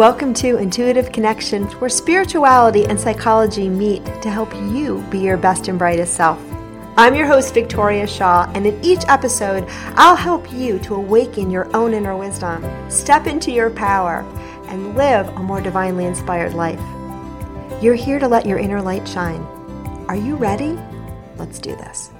Welcome to Intuitive Connection, where spirituality and psychology meet to help you be your best and brightest self. I'm your host, Victoria Shaw, and in each episode, I'll help you to awaken your own inner wisdom, step into your power, and live a more divinely inspired life. You're here to let your inner light shine. Are you ready? Let's do this.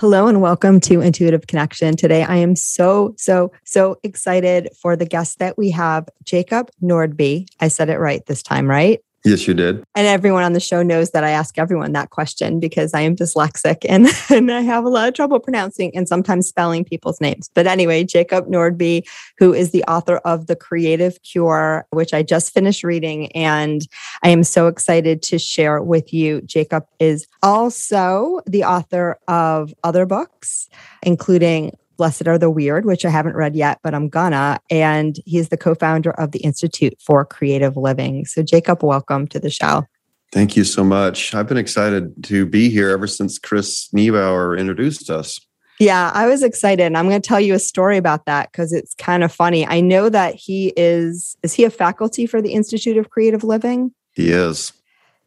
Hello and welcome to Intuitive Connection. Today, I am so, so, so excited for the guest that we have, Jacob Nordby. I said it right this time, right? Yes, you did. And everyone on the show knows that I ask everyone that question because I am dyslexic and, and I have a lot of trouble pronouncing and sometimes spelling people's names. But anyway, Jacob Nordby, who is the author of The Creative Cure, which I just finished reading. And I am so excited to share with you. Jacob is also the author of other books, including Blessed Are the Weird, which I haven't read yet, but I'm gonna. And he's the co founder of the Institute for Creative Living. So, Jacob, welcome to the show. Thank you so much. I've been excited to be here ever since Chris Niebauer introduced us. Yeah, I was excited. And I'm going to tell you a story about that because it's kind of funny. I know that he is, is he a faculty for the Institute of Creative Living? He is.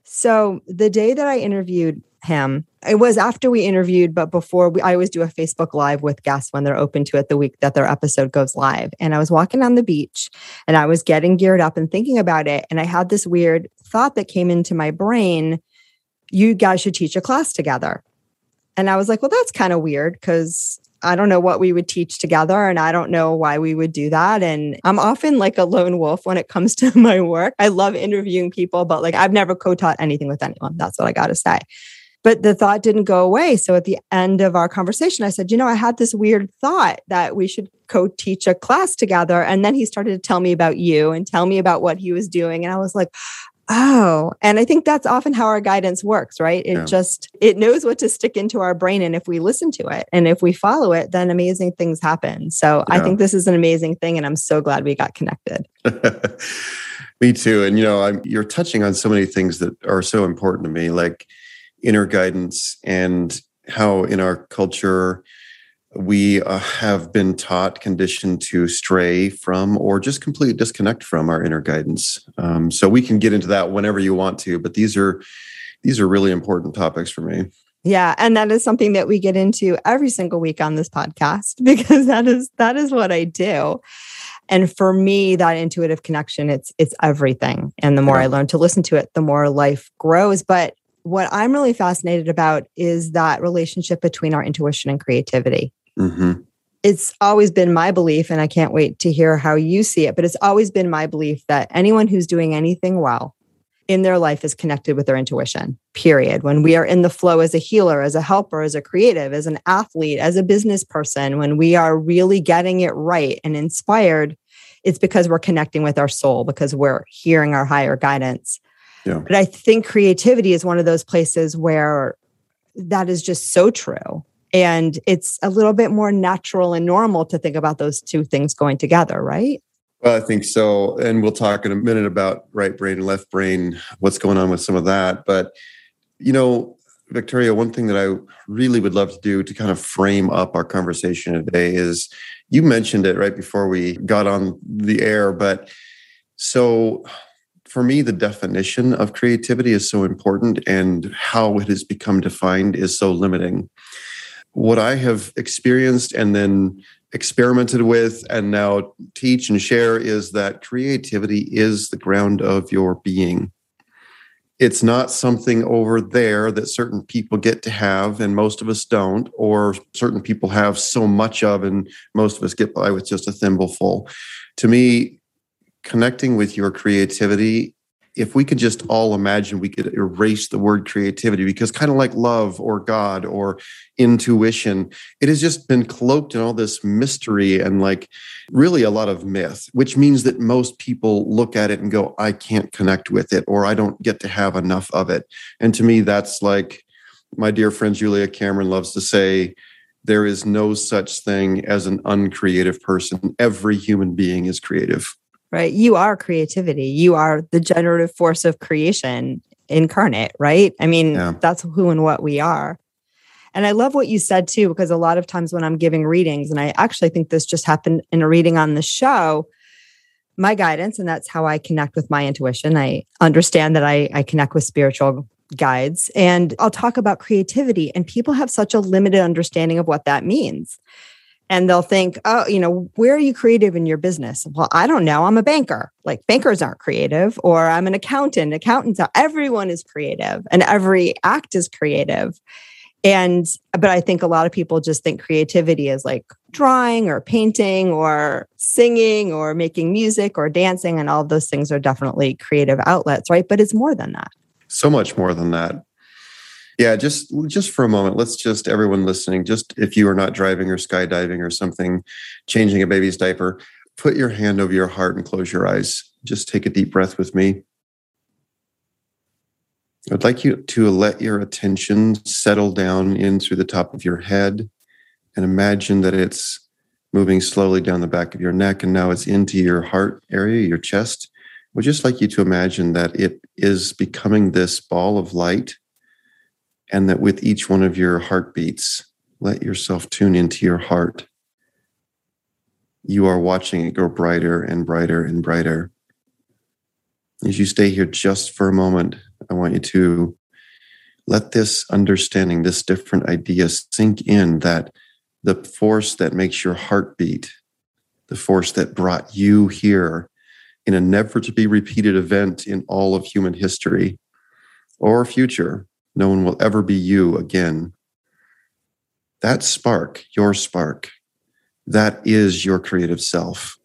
So the day that I interviewed him, it was after we interviewed, but before we, I always do a Facebook Live with guests when they're open to it the week that their episode goes live. And I was walking on the beach and I was getting geared up and thinking about it. And I had this weird thought that came into my brain you guys should teach a class together. And I was like, well, that's kind of weird because I don't know what we would teach together and I don't know why we would do that. And I'm often like a lone wolf when it comes to my work. I love interviewing people, but like I've never co taught anything with anyone. That's what I got to say. But the thought didn't go away. So at the end of our conversation, I said, you know, I had this weird thought that we should co teach a class together. And then he started to tell me about you and tell me about what he was doing. And I was like, Oh, and I think that's often how our guidance works, right? It yeah. just it knows what to stick into our brain and if we listen to it and if we follow it, then amazing things happen. So yeah. I think this is an amazing thing and I'm so glad we got connected. me too. And you know, I'm you're touching on so many things that are so important to me like inner guidance and how in our culture we uh, have been taught, conditioned to stray from or just completely disconnect from our inner guidance. Um, so we can get into that whenever you want to, but these are these are really important topics for me. Yeah, and that is something that we get into every single week on this podcast because that is that is what I do. And for me, that intuitive connection, it's it's everything. And the more yeah. I learn to listen to it, the more life grows. But what I'm really fascinated about is that relationship between our intuition and creativity. Mm-hmm. It's always been my belief, and I can't wait to hear how you see it, but it's always been my belief that anyone who's doing anything well in their life is connected with their intuition, period. When we are in the flow as a healer, as a helper, as a creative, as an athlete, as a business person, when we are really getting it right and inspired, it's because we're connecting with our soul, because we're hearing our higher guidance. Yeah. But I think creativity is one of those places where that is just so true. And it's a little bit more natural and normal to think about those two things going together, right? Well, I think so. And we'll talk in a minute about right brain and left brain, what's going on with some of that. But, you know, Victoria, one thing that I really would love to do to kind of frame up our conversation today is you mentioned it right before we got on the air, but so for me, the definition of creativity is so important and how it has become defined is so limiting. What I have experienced and then experimented with and now teach and share is that creativity is the ground of your being it's not something over there that certain people get to have and most of us don't or certain people have so much of and most of us get by with just a thimbleful to me connecting with your creativity if we could just all imagine we could erase the word creativity because kind of like love or god or intuition it has just been cloaked in all this mystery and like really a lot of myth which means that most people look at it and go i can't connect with it or i don't get to have enough of it. And to me that's like my dear friend julia cameron loves to say there is no such thing as an uncreative person. Every human being is creative right? You are creativity. You are the generative force of creation incarnate, right? I mean, yeah. that's who and what we are. And I love what you said too, because a lot of times when I'm giving readings, and I actually think this just happened in a reading on the show, my guidance, and that's how I connect with my intuition. I understand that I, I connect with spiritual guides, and I'll talk about creativity, and people have such a limited understanding of what that means and they'll think, oh, you know, where are you creative in your business? Well, I don't know. I'm a banker. Like bankers aren't creative, or I'm an accountant. Accountants are, everyone is creative and every act is creative. And, but I think a lot of people just think creativity is like drawing or painting or singing or making music or dancing. And all those things are definitely creative outlets, right? But it's more than that. So much more than that. Yeah, just just for a moment, let's just everyone listening, just if you are not driving or skydiving or something, changing a baby's diaper, put your hand over your heart and close your eyes. Just take a deep breath with me. I'd like you to let your attention settle down in through the top of your head and imagine that it's moving slowly down the back of your neck and now it's into your heart area, your chest. Would just like you to imagine that it is becoming this ball of light and that with each one of your heartbeats, let yourself tune into your heart. You are watching it grow brighter and brighter and brighter. As you stay here just for a moment, I want you to let this understanding, this different idea sink in that the force that makes your heart beat, the force that brought you here in a never to be repeated event in all of human history or future, no one will ever be you again. That spark, your spark, that is your creative self.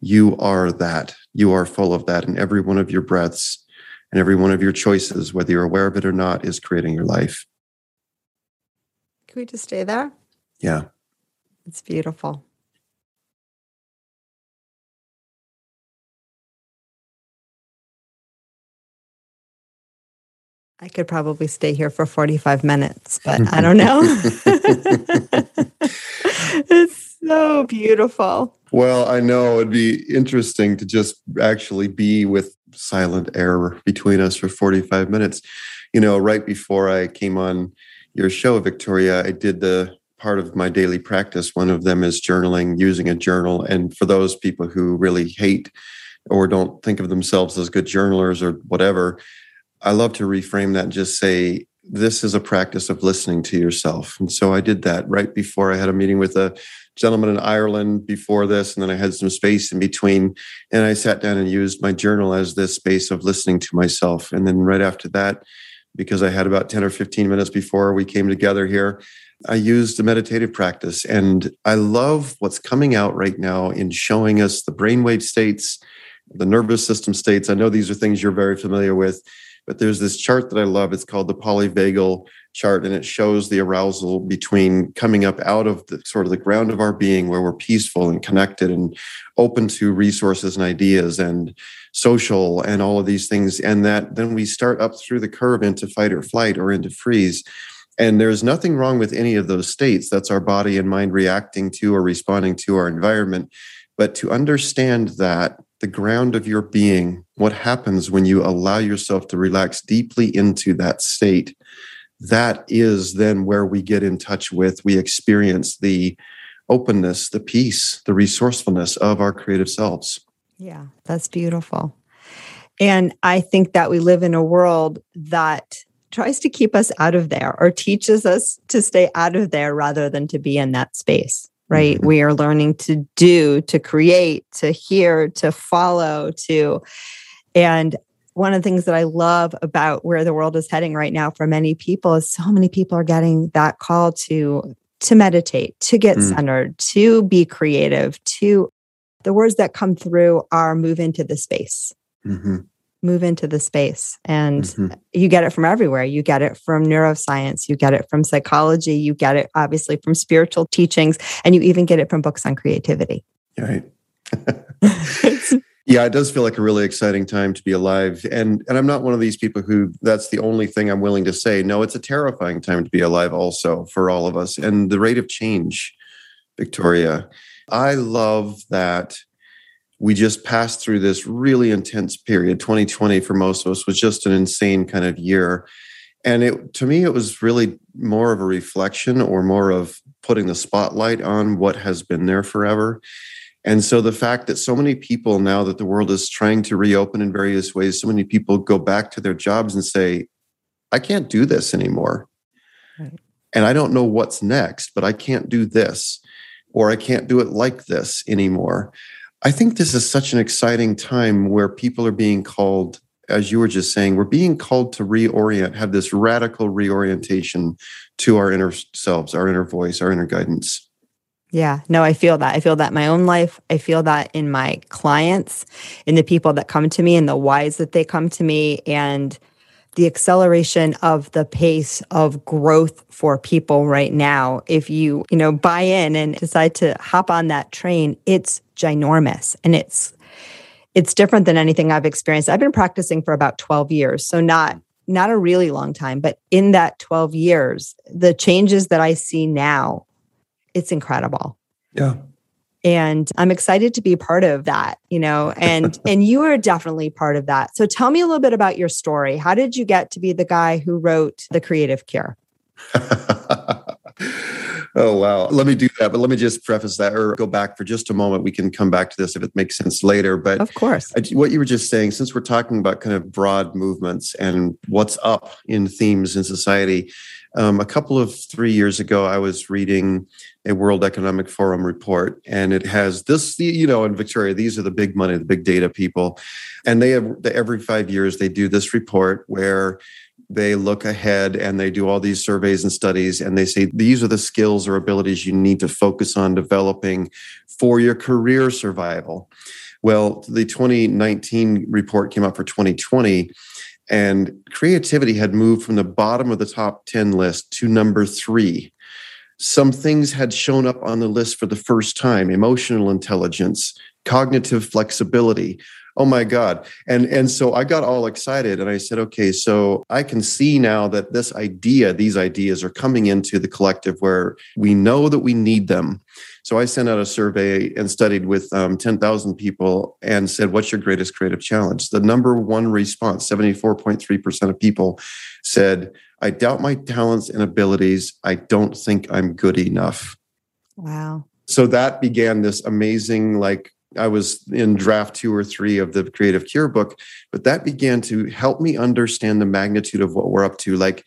You are that. You are full of that. And every one of your breaths and every one of your choices, whether you're aware of it or not, is creating your life. Can we just stay there? Yeah. It's beautiful. I could probably stay here for 45 minutes, but I don't know. it's so beautiful. Well, I know it'd be interesting to just actually be with silent air between us for 45 minutes. You know, right before I came on your show, Victoria, I did the part of my daily practice. One of them is journaling, using a journal. And for those people who really hate or don't think of themselves as good journalers or whatever, I love to reframe that and just say, this is a practice of listening to yourself. And so I did that right before I had a meeting with a gentleman in Ireland before this. And then I had some space in between. And I sat down and used my journal as this space of listening to myself. And then right after that, because I had about 10 or 15 minutes before we came together here, I used a meditative practice. And I love what's coming out right now in showing us the brainwave states, the nervous system states. I know these are things you're very familiar with but there's this chart that I love. It's called the polyvagal chart, and it shows the arousal between coming up out of the sort of the ground of our being where we're peaceful and connected and open to resources and ideas and social and all of these things. And that then we start up through the curve into fight or flight or into freeze. And there's nothing wrong with any of those states. That's our body and mind reacting to or responding to our environment. But to understand that the ground of your being, what happens when you allow yourself to relax deeply into that state, that is then where we get in touch with, we experience the openness, the peace, the resourcefulness of our creative selves. Yeah, that's beautiful. And I think that we live in a world that tries to keep us out of there or teaches us to stay out of there rather than to be in that space, right? Mm-hmm. We are learning to do, to create, to hear, to follow, to. And one of the things that I love about where the world is heading right now for many people is so many people are getting that call to to meditate, to get mm. centered, to be creative, to the words that come through are move into the space. Mm-hmm. Move into the space. And mm-hmm. you get it from everywhere. You get it from neuroscience, you get it from psychology, you get it obviously from spiritual teachings, and you even get it from books on creativity. Right. yeah, it does feel like a really exciting time to be alive. And and I'm not one of these people who that's the only thing I'm willing to say. No, it's a terrifying time to be alive also for all of us. And the rate of change, Victoria. I love that we just passed through this really intense period. 2020 for most of us was just an insane kind of year. And it to me, it was really more of a reflection or more of putting the spotlight on what has been there forever. And so the fact that so many people now that the world is trying to reopen in various ways, so many people go back to their jobs and say, I can't do this anymore. Right. And I don't know what's next, but I can't do this, or I can't do it like this anymore. I think this is such an exciting time where people are being called, as you were just saying, we're being called to reorient, have this radical reorientation to our inner selves, our inner voice, our inner guidance. Yeah, no, I feel that. I feel that in my own life. I feel that in my clients, in the people that come to me, and the whys that they come to me, and the acceleration of the pace of growth for people right now. If you, you know, buy in and decide to hop on that train, it's ginormous and it's it's different than anything I've experienced. I've been practicing for about 12 years, so not not a really long time, but in that 12 years, the changes that I see now, it's incredible. Yeah. And I'm excited to be part of that, you know, and and you are definitely part of that. So tell me a little bit about your story. How did you get to be the guy who wrote The Creative Cure? Oh, wow. Let me do that. But let me just preface that or go back for just a moment. We can come back to this if it makes sense later. But of course, I, what you were just saying, since we're talking about kind of broad movements and what's up in themes in society, um, a couple of three years ago, I was reading a World Economic Forum report, and it has this, you know, in Victoria, these are the big money, the big data people. And they have every five years, they do this report where they look ahead and they do all these surveys and studies and they say these are the skills or abilities you need to focus on developing for your career survival. Well, the 2019 report came out for 2020 and creativity had moved from the bottom of the top 10 list to number 3. Some things had shown up on the list for the first time, emotional intelligence, cognitive flexibility, oh my god. And and so i got all excited and i said okay so i can see now that this idea these ideas are coming into the collective where we know that we need them. So i sent out a survey and studied with um, 10000 people and said what's your greatest creative challenge? The number one response 74.3% of people said i doubt my talents and abilities. I don't think i'm good enough. Wow. So that began this amazing like I was in draft two or three of the Creative Cure book, but that began to help me understand the magnitude of what we're up to, like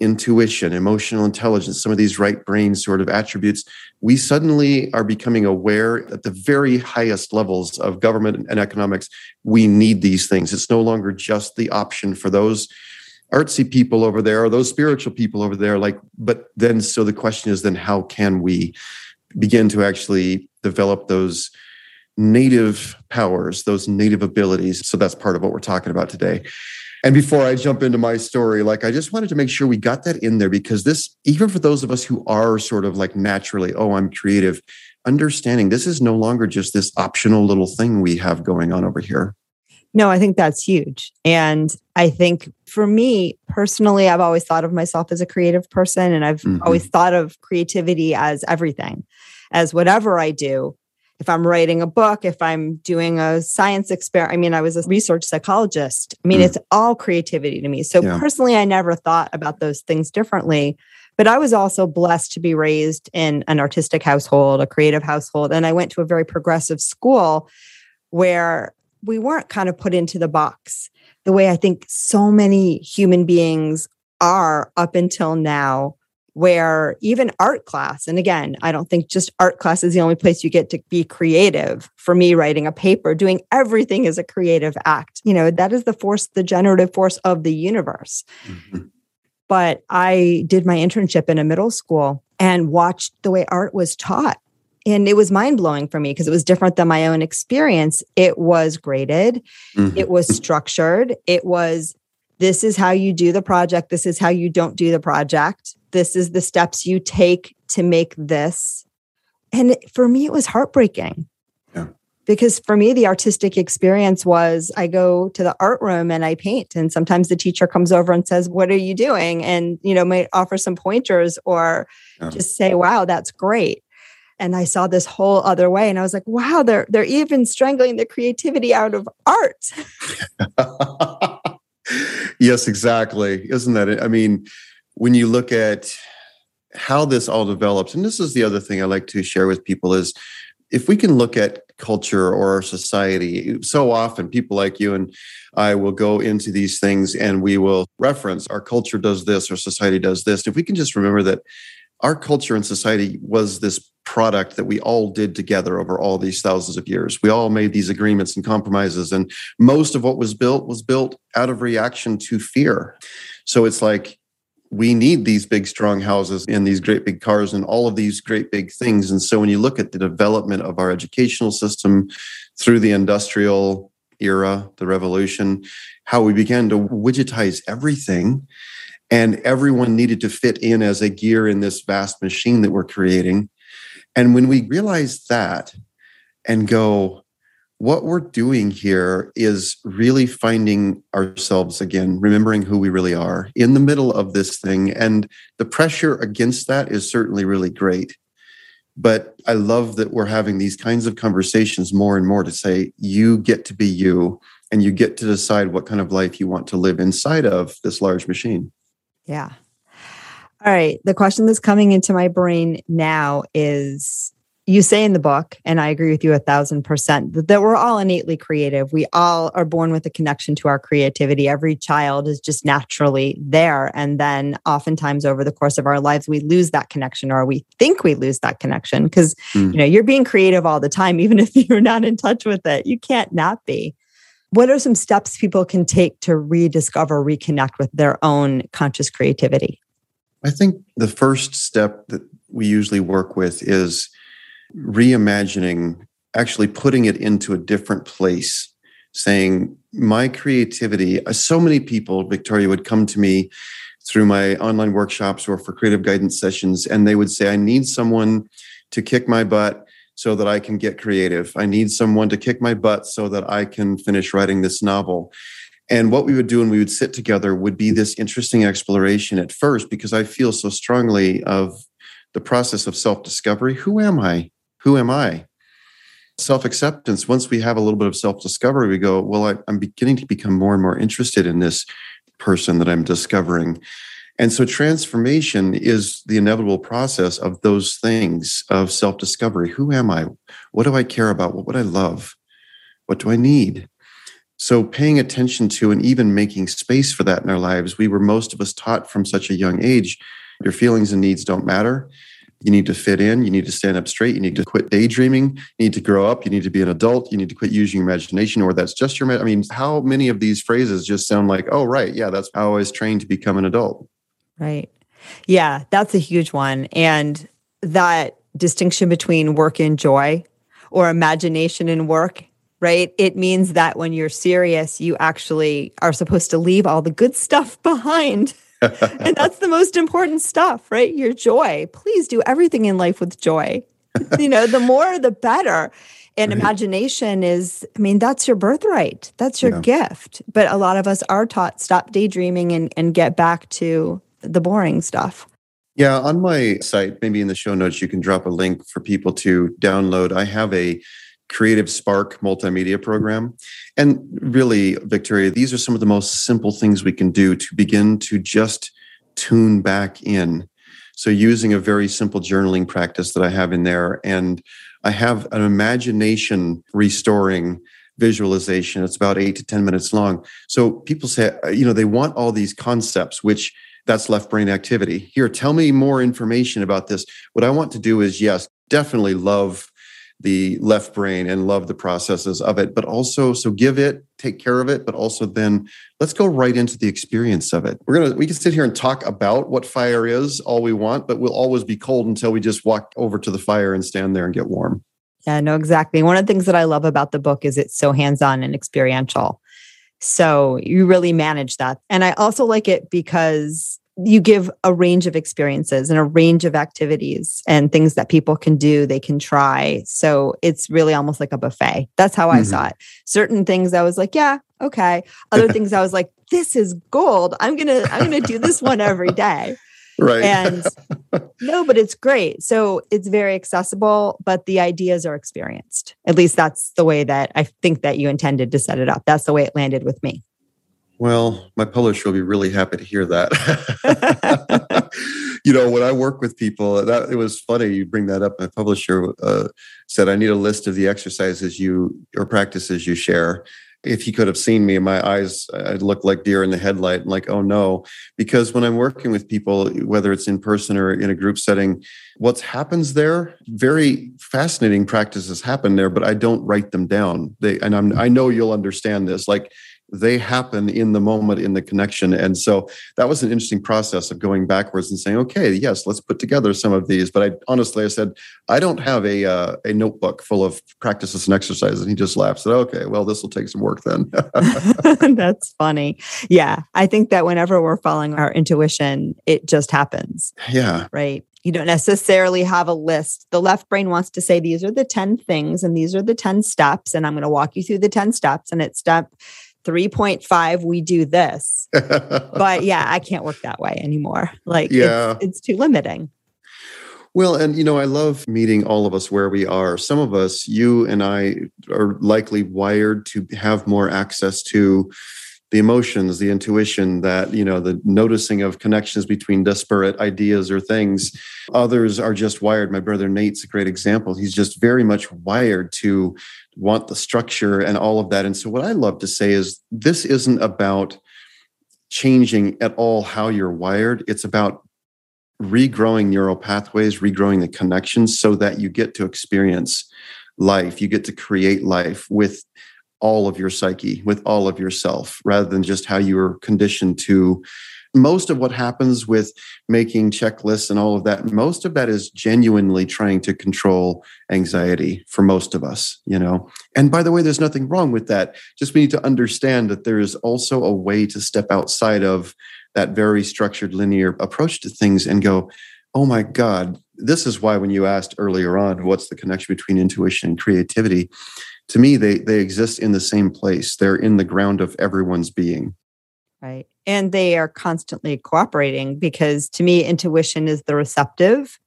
intuition, emotional intelligence, some of these right brain sort of attributes. We suddenly are becoming aware at the very highest levels of government and economics, we need these things. It's no longer just the option for those artsy people over there or those spiritual people over there. Like, but then, so the question is then, how can we begin to actually develop those? Native powers, those native abilities. So that's part of what we're talking about today. And before I jump into my story, like I just wanted to make sure we got that in there because this, even for those of us who are sort of like naturally, oh, I'm creative, understanding this is no longer just this optional little thing we have going on over here. No, I think that's huge. And I think for me personally, I've always thought of myself as a creative person and I've mm-hmm. always thought of creativity as everything, as whatever I do, if I'm writing a book, if I'm doing a science experiment. I mean, I was a research psychologist. I mean, mm. it's all creativity to me. So yeah. personally, I never thought about those things differently. But I was also blessed to be raised in an artistic household, a creative household. And I went to a very progressive school where we weren't kind of put into the box the way I think so many human beings are up until now where even art class, and again, I don't think just art class is the only place you get to be creative. For me, writing a paper, doing everything is a creative act. You know, that is the force, the generative force of the universe. Mm-hmm. But I did my internship in a middle school and watched the way art was taught. And it was mind blowing for me because it was different than my own experience. It was graded, mm-hmm. it was structured, it was this is how you do the project, this is how you don't do the project this is the steps you take to make this. And for me, it was heartbreaking. Yeah. Because for me, the artistic experience was I go to the art room and I paint. And sometimes the teacher comes over and says, What are you doing? And, you know, might offer some pointers or yeah. just say, Wow, that's great and I saw this whole other way and I was like wow they're they're even strangling the creativity out of art yes exactly isn't that it? I mean when you look at how this all develops, and this is the other thing I like to share with people is if we can look at culture or our society, so often people like you and I will go into these things and we will reference our culture does this or society does this. If we can just remember that our culture and society was this product that we all did together over all these thousands of years. We all made these agreements and compromises, and most of what was built was built out of reaction to fear. So it's like we need these big strong houses and these great big cars and all of these great big things. And so when you look at the development of our educational system through the industrial era the revolution how we began to widgetize everything and everyone needed to fit in as a gear in this vast machine that we're creating. And when we realize that and go what we're doing here is really finding ourselves again, remembering who we really are in the middle of this thing. And the pressure against that is certainly really great. But I love that we're having these kinds of conversations more and more to say, you get to be you and you get to decide what kind of life you want to live inside of this large machine. Yeah. All right. The question that's coming into my brain now is you say in the book, and I agree with you a thousand percent, that, we're all innately creative. We all are born with a connection to our creativity. Every child is just naturally there. And then oftentimes over the course of our lives, we lose that connection or we think we lose that connection because mm. you know you're being creative all the time, even if you're not in touch with it. You can't not be. What are some steps people can take to rediscover, reconnect with their own conscious creativity? I think the first step that we usually work with is reimagining, actually putting it into a different place, saying, my creativity, uh, so many people, Victoria, would come to me through my online workshops or for creative guidance sessions, and they would say, I need someone to kick my butt so that I can get creative. I need someone to kick my butt so that I can finish writing this novel. And what we would do when we would sit together would be this interesting exploration at first, because I feel so strongly of the process of self discovery. Who am I? Who am I? Self acceptance, once we have a little bit of self discovery, we go, well, I, I'm beginning to become more and more interested in this person that I'm discovering. And so transformation is the inevitable process of those things of self discovery. Who am I? What do I care about? What would I love? What do I need? So, paying attention to and even making space for that in our lives, we were most of us taught from such a young age your feelings and needs don't matter. You need to fit in. You need to stand up straight. You need to quit daydreaming. You need to grow up. You need to be an adult. You need to quit using your imagination, or that's just your. I mean, how many of these phrases just sound like, oh, right. Yeah, that's how I was trained to become an adult. Right. Yeah, that's a huge one. And that distinction between work and joy or imagination and work right? It means that when you're serious, you actually are supposed to leave all the good stuff behind and that's the most important stuff, right? Your joy. Please do everything in life with joy. you know, the more the better. And right. imagination is, I mean, that's your birthright. That's your yeah. gift. But a lot of us are taught stop daydreaming and, and get back to the boring stuff. Yeah, on my site, maybe in the show notes, you can drop a link for people to download. I have a Creative Spark multimedia program. And really, Victoria, these are some of the most simple things we can do to begin to just tune back in. So, using a very simple journaling practice that I have in there, and I have an imagination restoring visualization. It's about eight to 10 minutes long. So, people say, you know, they want all these concepts, which that's left brain activity. Here, tell me more information about this. What I want to do is, yes, definitely love the left brain and love the processes of it, but also so give it, take care of it, but also then let's go right into the experience of it. We're gonna we can sit here and talk about what fire is all we want, but we'll always be cold until we just walk over to the fire and stand there and get warm. Yeah, no, exactly. One of the things that I love about the book is it's so hands-on and experiential. So you really manage that. And I also like it because you give a range of experiences and a range of activities and things that people can do, they can try. So it's really almost like a buffet. That's how mm-hmm. I saw it. Certain things I was like, yeah, okay. Other things I was like, this is gold. I'm going to I'm going to do this one every day. Right. And no, but it's great. So it's very accessible, but the ideas are experienced. At least that's the way that I think that you intended to set it up. That's the way it landed with me. Well, my publisher will be really happy to hear that. you know, when I work with people, that it was funny you bring that up. My publisher uh, said, "I need a list of the exercises you or practices you share." If he could have seen me, my eyes, I'd look like deer in the headlight. and Like, oh no! Because when I'm working with people, whether it's in person or in a group setting, what happens there? Very fascinating practices happen there, but I don't write them down. They and I'm, I know you'll understand this. Like they happen in the moment in the connection and so that was an interesting process of going backwards and saying okay yes let's put together some of these but i honestly i said i don't have a uh, a notebook full of practices and exercises and he just laughed said okay well this will take some work then that's funny yeah i think that whenever we're following our intuition it just happens yeah right you don't necessarily have a list. The left brain wants to say, these are the 10 things and these are the 10 steps. And I'm going to walk you through the 10 steps. And it's step 3.5 we do this. But yeah i can't work that way anymore. Like yeah. it's, it's, too limiting. Well and you know i love meeting all of us where we are. Some of us you and i are likely wired to have more access to the emotions the intuition that you know the noticing of connections between disparate ideas or things. Others are just wired. My brother nate's a great example. He's just very much wired to want the structure and all of that. And so what i love to say is this isn't about changing at all how you're wired. It's about regrowing neural pathways regrowing the connections so that you get to experience life. You get to create life with all of your psyche, with all of yourself, rather than just how you were conditioned to. Most of what happens with making checklists and all of that, most of that is genuinely trying to control anxiety for most of us, you know. And by the way, there's nothing wrong with that. Just we need to understand that there is also a way to step outside of that very structured linear approach to things and go, oh my God, this is why when you asked earlier on, what's the connection between intuition and creativity? To me they they exist in the same place they're in the ground of everyone's being right and they are constantly cooperating because to me intuition is the receptive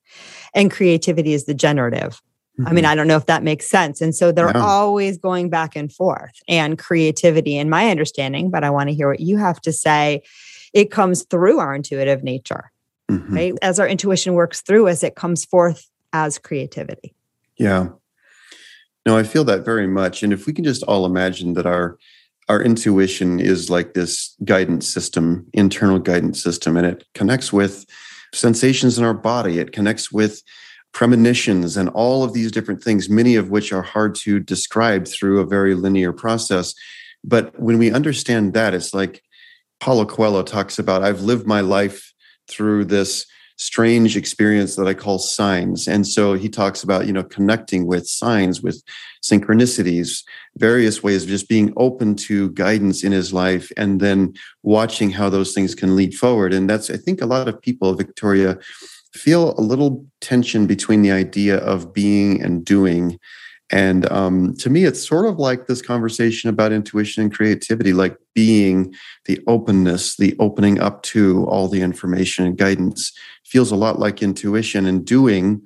and creativity is the generative mm-hmm. i mean mm-hmm. i don't know if that makes sense and so they're yeah. always going back and forth and creativity in my understanding but i want to hear what you have to say it comes through our intuitive nature mm-hmm. right as our intuition works through us it comes forth as creativity yeah no, I feel that very much. And if we can just all imagine that our our intuition is like this guidance system, internal guidance system, and it connects with sensations in our body. It connects with premonitions and all of these different things, many of which are hard to describe through a very linear process. But when we understand that, it's like Paulo Coelho talks about I've lived my life through this strange experience that I call signs. And so he talks about, you know, connecting with signs, with synchronicities, various ways of just being open to guidance in his life and then watching how those things can lead forward. And that's, I think, a lot of people, Victoria, feel a little tension between the idea of being and doing And um, to me, it's sort of like this conversation about intuition and creativity, like being the openness, the opening up to all the information and guidance feels a lot like intuition. And doing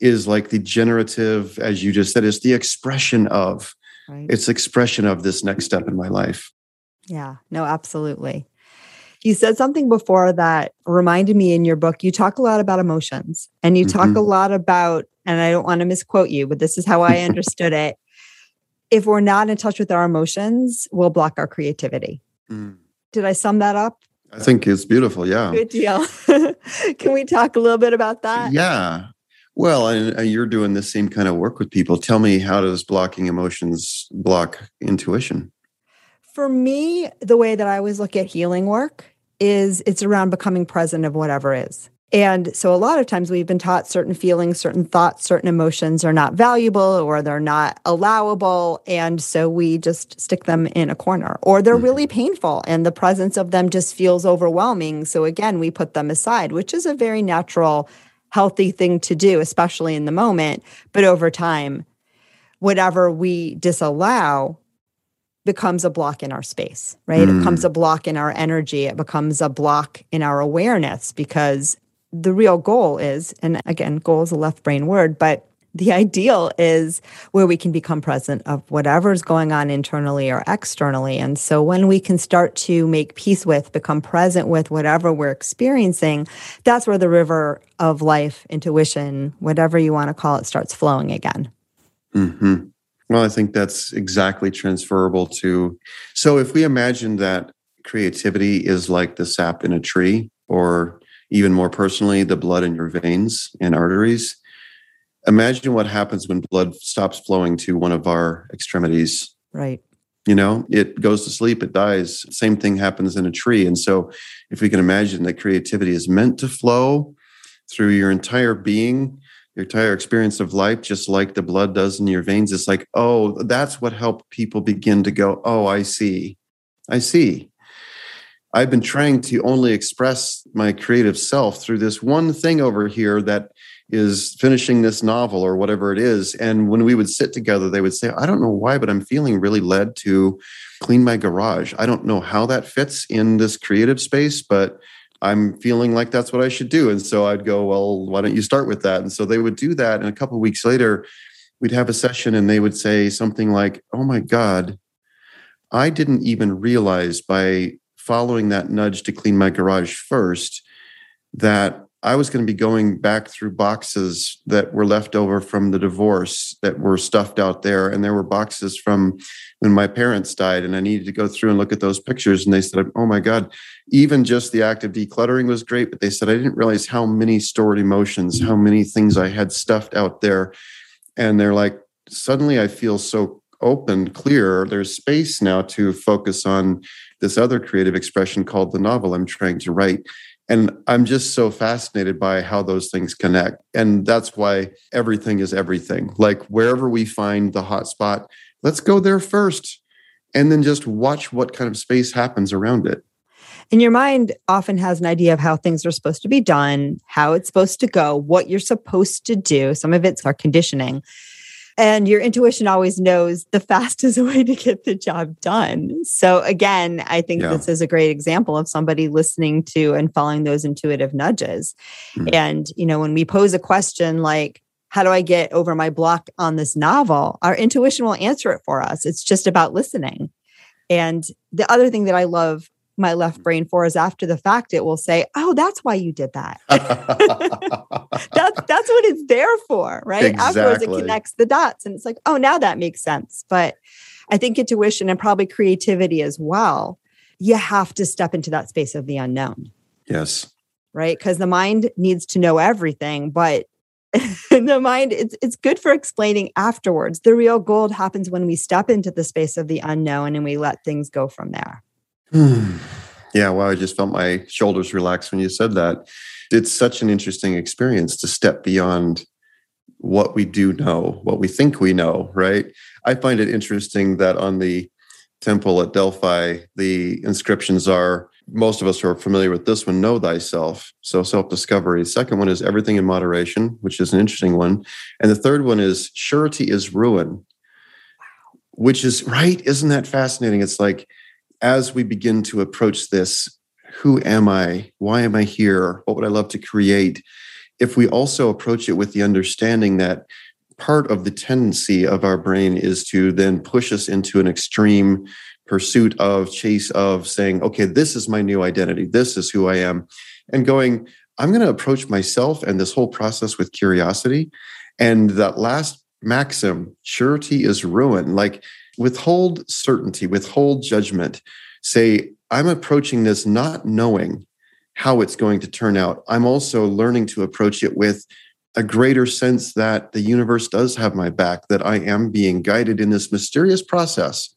is like the generative, as you just said, is the expression of. Right. It's expression of this next step in my life. Yeah, no, absolutely. You said something before that reminded me in your book. You talk a lot about emotions and you mm-hmm. talk a lot about, and I don't want to misquote you, but this is how I understood it. If we're not in touch with our emotions, we'll block our creativity. Mm. Did I sum that up? I think it's beautiful. Yeah. Good deal. Can we talk a little bit about that? Yeah. Well, and you're doing the same kind of work with people. Tell me, how does blocking emotions block intuition? For me, the way that I always look at healing work is it's around becoming present of whatever is. And so a lot of times we've been taught certain feelings, certain thoughts, certain emotions are not valuable or they're not allowable. And so we just stick them in a corner or they're mm-hmm. really painful and the presence of them just feels overwhelming. So again, we put them aside, which is a very natural, healthy thing to do, especially in the moment. But over time, whatever we disallow becomes a block in our space, right? Mm. It becomes a block in our energy. It becomes a block in our awareness because the real goal is, and again, goal is a left brain word, but the ideal is where we can become present of whatever's going on internally or externally. And so when we can start to make peace with, become present with whatever we're experiencing, that's where the river of life, intuition, whatever you want to call it, starts flowing again. Mm-hmm. Well, I think that's exactly transferable to. So, if we imagine that creativity is like the sap in a tree, or even more personally, the blood in your veins and arteries, imagine what happens when blood stops flowing to one of our extremities. Right. You know, it goes to sleep, it dies. Same thing happens in a tree. And so, if we can imagine that creativity is meant to flow through your entire being, your entire experience of life, just like the blood does in your veins. It's like, oh, that's what helped people begin to go, oh, I see. I see. I've been trying to only express my creative self through this one thing over here that is finishing this novel or whatever it is. And when we would sit together, they would say, I don't know why, but I'm feeling really led to clean my garage. I don't know how that fits in this creative space, but I'm feeling like that's what I should do. And so I'd go, well, why don't you start with that? And so they would do that. And a couple weeks later, we'd have a session and they would say something like, oh my God, I didn't even realize by following that nudge to clean my garage first that I was going to be going back through boxes that were left over from the divorce that were stuffed out there. And there were boxes from when my parents died. And I needed to go through and look at those pictures. And they said, Oh my God, even just the act of decluttering was great. But they said, I didn't realize how many stored emotions, how many things I had stuffed out there. And they're like, Suddenly I feel so open, clear. There's space now to focus on this other creative expression called the novel I'm trying to write. And I'm just so fascinated by how those things connect. And that's why everything is everything. Like wherever we find the hot spot, let's go there first and then just watch what kind of space happens around it. And your mind often has an idea of how things are supposed to be done, how it's supposed to go, what you're supposed to do. Some of it's our conditioning. And your intuition always knows the fastest way to get the job done. So, again, I think yeah. this is a great example of somebody listening to and following those intuitive nudges. Mm-hmm. And, you know, when we pose a question like, how do I get over my block on this novel? Our intuition will answer it for us. It's just about listening. And the other thing that I love my left brain for is after the fact it will say oh that's why you did that. That's that's what it's there for right? Exactly. afterwards it connects the dots. And it's like oh now that makes sense. But i think intuition and probably creativity as well you have to step into that space of the unknown. Yes. Right? Because the mind needs to know everything but the mind it's it's good for explaining afterwards. The real gold happens when we step into the space of the unknown and we let things go from there Yeah, well, I just felt my shoulders relax when you said that. It's such an interesting experience to step beyond what we do know, what we think we know, right? I find it interesting that on the temple at Delphi, the inscriptions are most of us are familiar with this one know thyself. So self-discovery. Second one is everything in moderation which is an interesting one. And the third one is surety is ruin which is right? Isn't that fascinating? It's like as we begin to approach this who am i? Why am i here? What would i love to create? If we also approach it with the understanding that part of the tendency of our brain is to then push us into an extreme pursuit of chase of saying okay this is my new identity. This is who i am. And going i'm going to approach myself and this whole process with curiosity. And that last maxim surety is ruin like withhold certainty withhold judgment say i'm approaching this not knowing how it's going to turn out i'm also learning to approach it with a greater sense that the universe does have my back that i am being guided in this mysterious process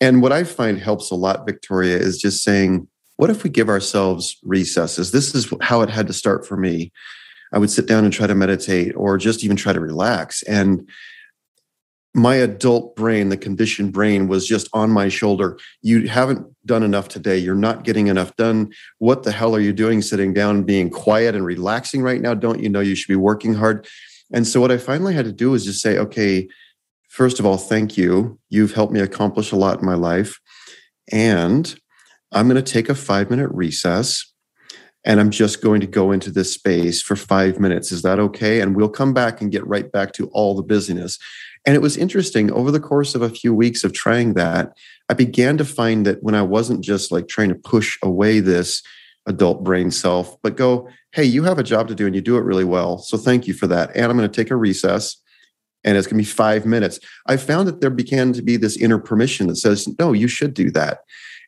and what I find helps a lot, Victoria, is just saying, what if we give ourselves recesses? This is how it had to start for me. I would sit down and try to meditate or just even try to relax. And my adult brain, the conditioned brain, was just on my shoulder. You haven't done enough today. You're not getting enough done. What the hell are you doing sitting down being quiet and relaxing right now? Don't you know you should be working hard? And so, what I finally had to do was just say, okay, first of all, thank you. You've helped me accomplish a lot in my life. And I'm going to take a five minute recess and I'm just going to go into this space for five minutes. Is that okay? And we'll come back and get right back to all the busyness. And it was interesting over the course of a few weeks of trying that, I began to find that when I wasn't just like trying to push away this adult brain self, but go, hey, you have a job to do and you do it really well. So thank you for that. And I'm going to take a recess and it's going to be five minutes. I found that there began to be this inner permission that says, no, you should do that.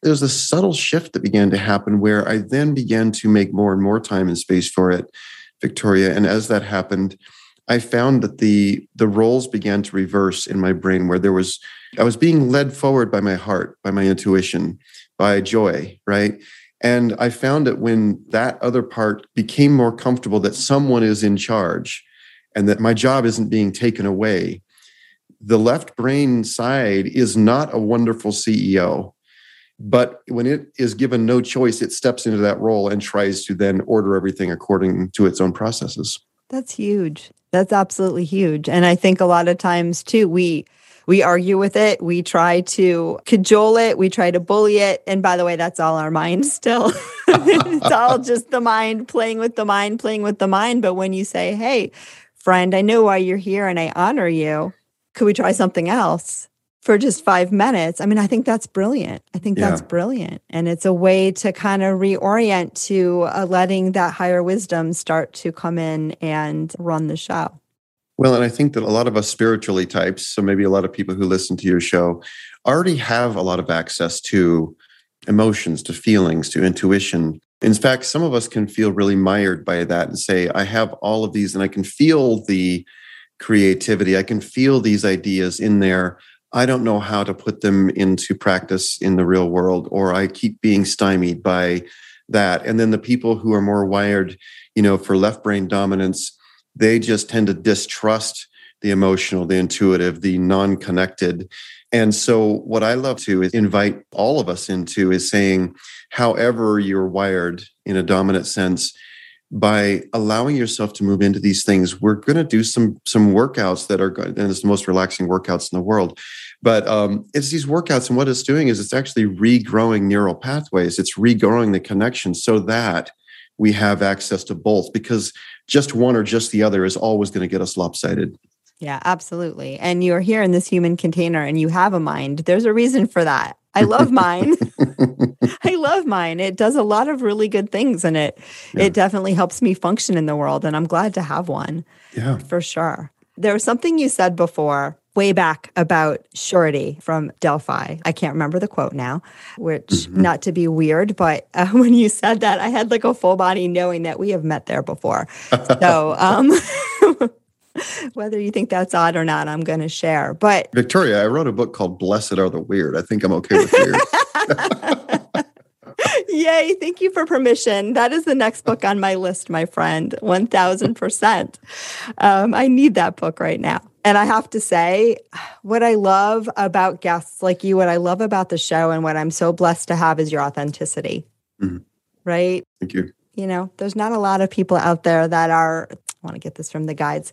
There's a subtle shift that began to happen where I then began to make more and more time and space for it, Victoria. And as that happened, I found that the the roles began to reverse in my brain where there was I was being led forward by my heart, by my intuition, by joy, right? And I found that when that other part became more comfortable that someone is in charge, and that my job isn't being taken away. The left brain side is not a wonderful CEO, but when it is given no choice, it steps into that role and tries to then order everything according to its own processes. That's huge. That's absolutely huge. And I think a lot of times too, we we argue with it, we try to cajole it, we try to bully it. And by the way, that's all our mind still. it's all just the mind playing with the mind, playing with the mind. But when you say, hey, friend, I know why you're here and I honor you. Could we try something else for just five minutes? I mean, I think that's brilliant. I think yeah. that's brilliant. And it's a way to kind of reorient to uh, letting that higher wisdom start to come in and run the show. Well, and I think that a lot of us spiritually types, so maybe a lot of people who listen to your show, already have a lot of access to emotions, to feelings, to intuition. In fact, some of us can feel really mired by that and say, I have all of these and I can feel the creativity. I can feel these ideas in there. I don't know how to put them into practice in the real world, or I keep being stymied by that. And then the people who are more wired, you know, for left brain dominance, they just tend to distrust the emotional, the intuitive, the non connected. And so, what I love to is invite all of us into is saying, however you're wired in a dominant sense, by allowing yourself to move into these things, we're going to do some some workouts that are good, and it's the most relaxing workouts in the world. But um, it's these workouts, and what it's doing is it's actually regrowing neural pathways. It's regrowing the connection so that we have access to both. Because just one or just the other is always going to get us lopsided. Yeah, absolutely. And you're here in this human container and you have a mind. There's a reason for that. I love mine. I love mine. It does a lot of really good things and it yeah. it definitely helps me function in the world and I'm glad to have one. Yeah. For sure. There was something you said before way back about surety from Delphi. I can't remember the quote now, which mm-hmm. not to be weird, but uh, when you said that, I had like a full body knowing that we have met there before. So, um, whether you think that's odd or not, I'm going to share. But Victoria, I wrote a book called Blessed Are the Weird. I think I'm okay with weird. Yay. Thank you for permission. That is the next book on my list, my friend. 1000%. Um, I need that book right now. And I have to say, what I love about guests like you, what I love about the show, and what I'm so blessed to have is your authenticity. mm-hmm. right? Thank you. You know, there's not a lot of people out there that are, want to get this from the guides,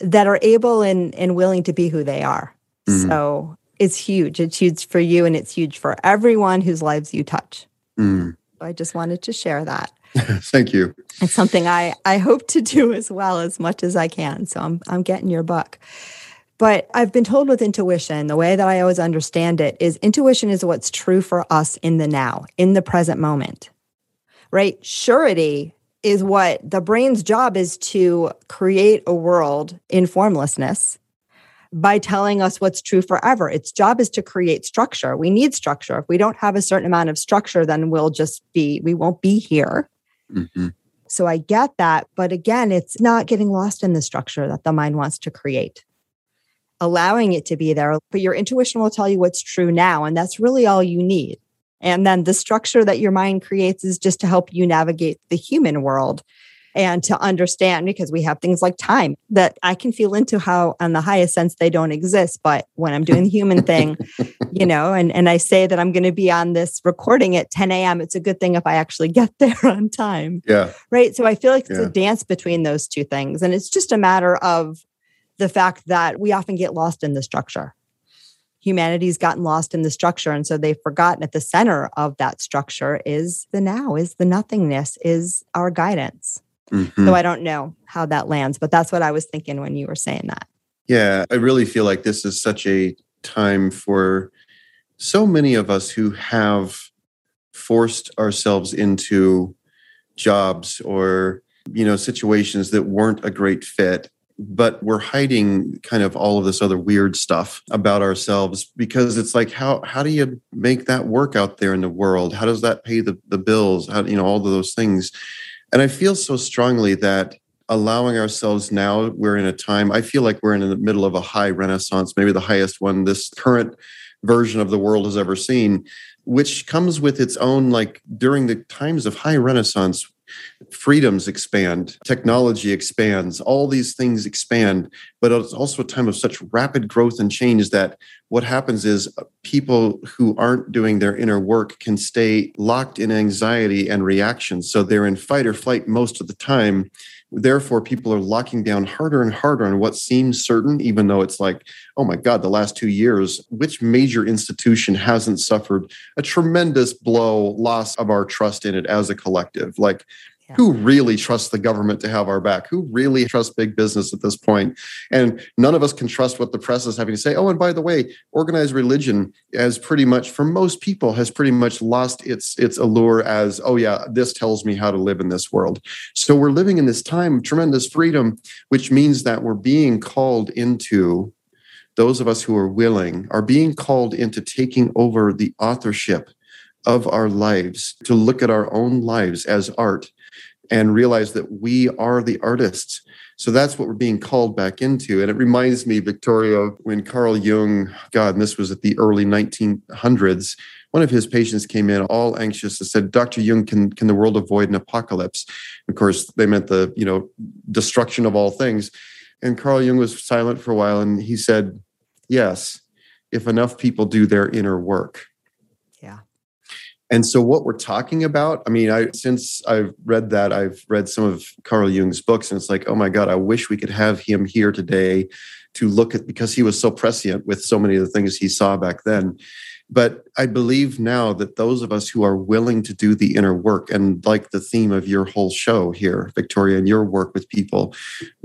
that are able and, and willing to be who they are. Mm-hmm. So it's huge. It's huge for you and it's huge for everyone whose lives you touch. Mm. I just wanted to share that. Thank you. It's something I, I hope to do as well as much as I can. So I'm, I'm getting your book. But I've been told with intuition, the way that I always understand it is intuition is what's true for us in the now, in the present moment, right? Surety is what the brain's job is to create a world in formlessness by telling us what's true forever. Its job is to create structure. We need structure. If we don't have a certain amount of structure, then we'll just be, we won't be here. Mm-hmm. So I get that. But again, it's not getting lost in the structure that the mind wants to create allowing it to be there. But your intuition will tell you what's true now. And that's really all you need. And then the structure that your mind creates is just to help you navigate the human world and to understand because we have things like time that I can feel into how on the highest sense they don't exist. But when I'm doing the human thing, you know, and, and I say that I'm going to be on this recording at 10 a.m., it's a good thing if I actually get there on time. Yeah. Right. So I feel like it's yeah. a dance between those two things. And it's just a matter of the fact that we often get lost in the structure. Humanity's gotten lost in the structure. And so they've forgotten at the center of that structure is the now, is the nothingness, is our guidance. Mm-hmm. So I don't know how that lands, but that's what I was thinking when you were saying that. Yeah, I really feel like this is such a time for so many of us who have forced ourselves into jobs or you know situations that weren't a great fit but we're hiding kind of all of this other weird stuff about ourselves because it's like how how do you make that work out there in the world? How does that pay the, the bills? How you know all of those things. And i feel so strongly that allowing ourselves now we're in a time i feel like we're in the middle of a high renaissance maybe the highest one this current version of the world has ever seen which comes with its own like during the times of high renaissance freedoms expand, technology expands, all these things expand. But it's also a time of such rapid growth and change that what happens is uh, people who aren't doing their inner work can stay locked in anxiety and reaction. So they're in fight or flight most of the time. Therefore, people are locking down harder and harder on what seems certain, even though it's like, oh my God, the last two years, which major institution hasn't suffered a tremendous blow, loss of our trust in it as a collective? Like, Who really trusts the government to have our back? Who really trusts big business at this point? And none of us can trust what the press is having to say. Oh, and by the way, organized religion has pretty much, for most people, has pretty much lost its its allure as, oh yeah, this tells me how to live in this world. So we're living in this time of tremendous freedom, which means that we're being called into those of us who are willing are being called into taking over the authorship of our lives to look at our own lives as art and realize that we are the artists. So that's what we're being called back into. And it reminds me, Victoria, when Carl Jung, God, and this was at the early 1900s, one of his patients came in all anxious and said, Dr. Jung, can, can the world avoid an apocalypse? Of course, they meant the, you know, destruction of all things. And Carl Jung was silent for a while and he said, Yes, if enough people do their inner work. And so, what we're talking about, I mean, I since I've read that, I've read some of Carl Jung's books, and it's like, oh my God, I wish we could have him here today to look at because he was so prescient with so many of the things he saw back then. But I believe now that those of us who are willing to do the inner work, and like the theme of your whole show here, Victoria, and your work with people,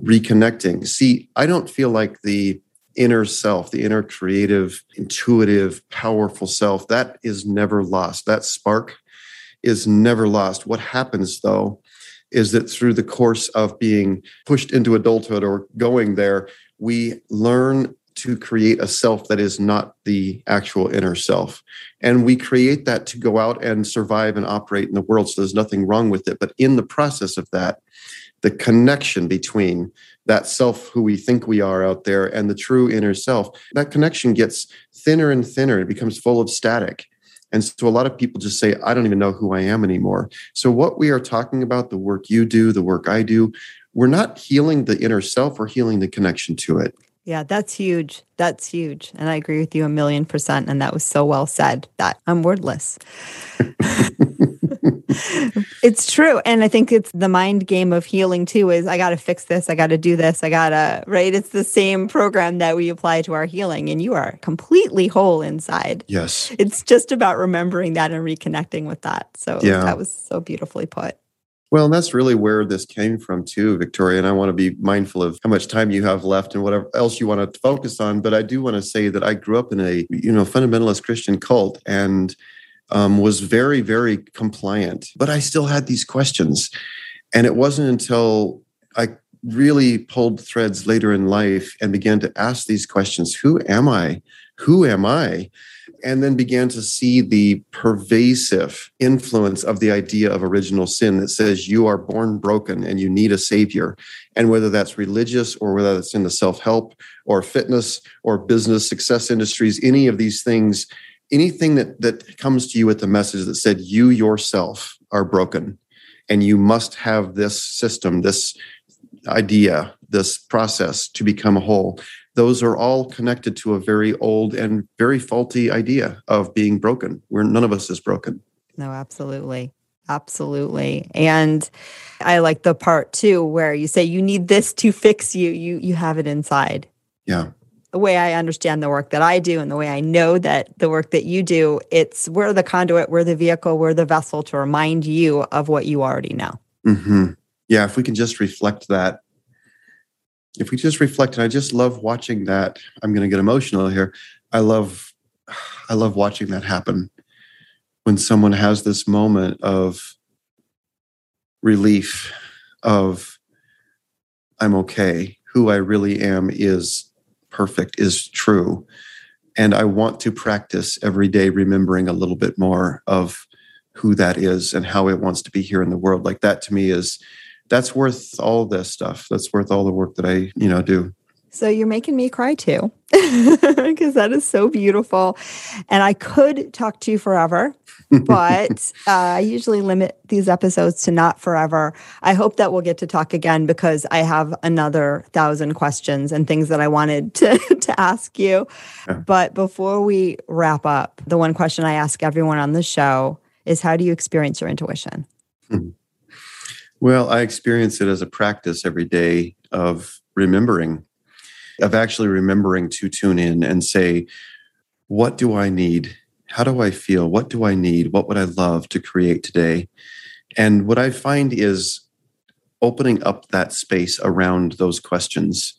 reconnecting. See, I don't feel like the inner self, the inner creative, intuitive, powerful self, that is never lost. That spark is never lost. What happens though is that through the course of being pushed into adulthood or going there, we learn to create a self that is not the actual inner self. And we create that to go out and survive and operate in the world. So there's nothing wrong with it. But in the process of that, the connection between that self who we think we are out there and the true inner self, that connection gets thinner and thinner. It becomes full of static. And so a lot of people just say, I don't even know who I am anymore. So, what we are talking about, the work you do, the work I do, we're not healing the inner self, we're healing the connection to it. Yeah, that's huge. That's huge. And I agree with you a million percent. And that was so well said that I'm wordless. it's true. And I think it's the mind game of healing too is I got to fix this. I got to do this. I got to, right? It's the same program that we apply to our healing and you are completely whole inside. Yes. It's just about remembering that and reconnecting with that. So yeah. that was so beautifully put. Well, and that's really where this came from too, Victoria. And I want to be mindful of how much time you have left and whatever else you want to focus on. But I do want to say that I grew up in a, you know, fundamentalist Christian cult and um, was very, very compliant. But I still had these questions. And it wasn't until I really pulled threads later in life and began to ask these questions Who am I? Who am I? and then began to see the pervasive influence of the idea of original sin that says you are born broken and you need a savior. And whether that's religious or whether that's in the self help or fitness or business success industries, any of these things, anything that, that comes to you with the message that said you yourself are broken and you must have this system, this idea, this process to become whole those are all connected to a very old and very faulty idea of being broken where none of us is broken. No absolutely. Absolutely. And i like the part too where you say you need this to fix you. You you have it inside. Yeah the way i understand the work that i do and the way i know that the work that you do it's we're the conduit we're the vehicle we're the vessel to remind you of what you already know mm-hmm. yeah if we can just reflect that if we just reflect, and I just love watching that. I'm going to get emotional here. I love, I love watching that happen when someone has this moment of relief, of I'm okay. Who I really am is perfect, is true. And I want to practice every day remembering a little bit more of who that is and how it wants to be here in the world. Like that to me is that's worth all this stuff. That's worth all the work that I, you know, do. So you're making me cry too, because that is so beautiful. And I could talk to you forever, but uh, I usually limit these episodes to not forever. I hope that we'll get to talk again because I have another thousand questions and things that I wanted to, to ask you. Yeah. But before we wrap up, the one question I ask everyone on the show is how do you experience your intuition? Hmm. Well, I experience it as a practice every day of remembering, of actually remembering to tune in and say, what do I need? How do I feel? What do I need? What would I love to create today? And what I find is opening up that space around those questions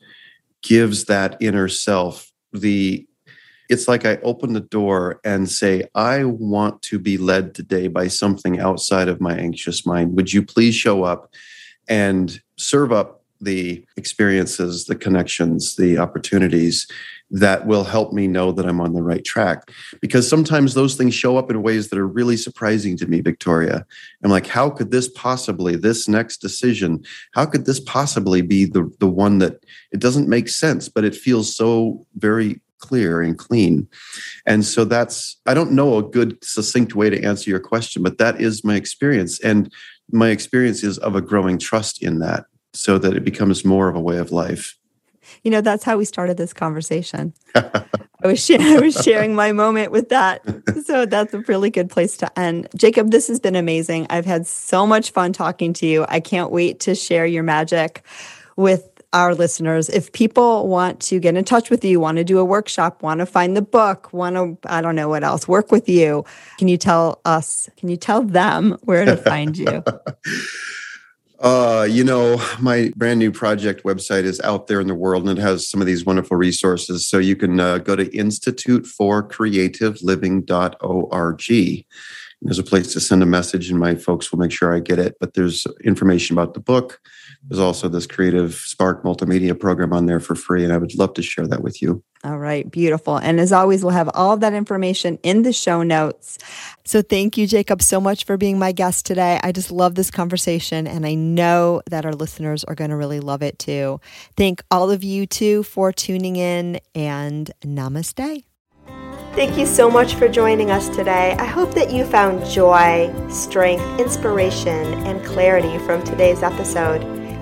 gives that inner self the it's like I open the door and say, I want to be led today by something outside of my anxious mind. Would you please show up and serve up the experiences, the connections, the opportunities that will help me know that I'm on the right track. Because sometimes those things show up in ways that are really surprising to me, Victoria. I'm like, how could this possibly, this next decision, how could this possibly be the, the one that it doesn't make sense, but it feels so very clear and clean. And so that's, I don't know a good, succinct way to answer your question, but that is my experience. And my experience is of a growing trust in that so that it becomes more of a way of life. You know, that's how we started this conversation. I was, sh- I was sharing my moment with that. So that's a really good place to end. Jacob, this has been amazing. I've had so much fun talking to you. I can't wait to share your magic with our listeners, if people want to get in touch with you, want to do a workshop, want to find the book, want to, I don't know what else, work with you, can you tell us, can you tell them where to find you? Uh, you know, my brand new project website is out there in the world and it has some of these wonderful resources. So you can uh, go to instituteforcreativeliving.org. There's a place to send a message, and my folks will make sure I get it. But there's information about the book, there's also this Creative Spark multimedia program on there for free, and I would love to share that with you. All right, beautiful. And as always, we'll have all of that information in the show notes. So thank you, Jacob, so much for being my guest today. I just love this conversation, and I know that our listeners are going to really love it too. Thank all of you too for tuning in, and namaste. Thank you so much for joining us today. I hope that you found joy, strength, inspiration, and clarity from today's episode.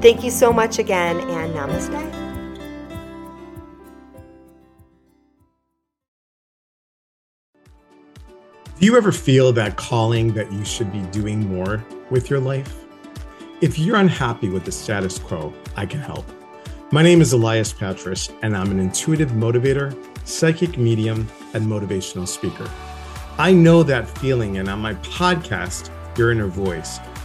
Thank you so much again, and namaste. Do you ever feel that calling that you should be doing more with your life? If you're unhappy with the status quo, I can help. My name is Elias Patras, and I'm an intuitive motivator, psychic medium, and motivational speaker. I know that feeling, and on my podcast, Your Inner Voice,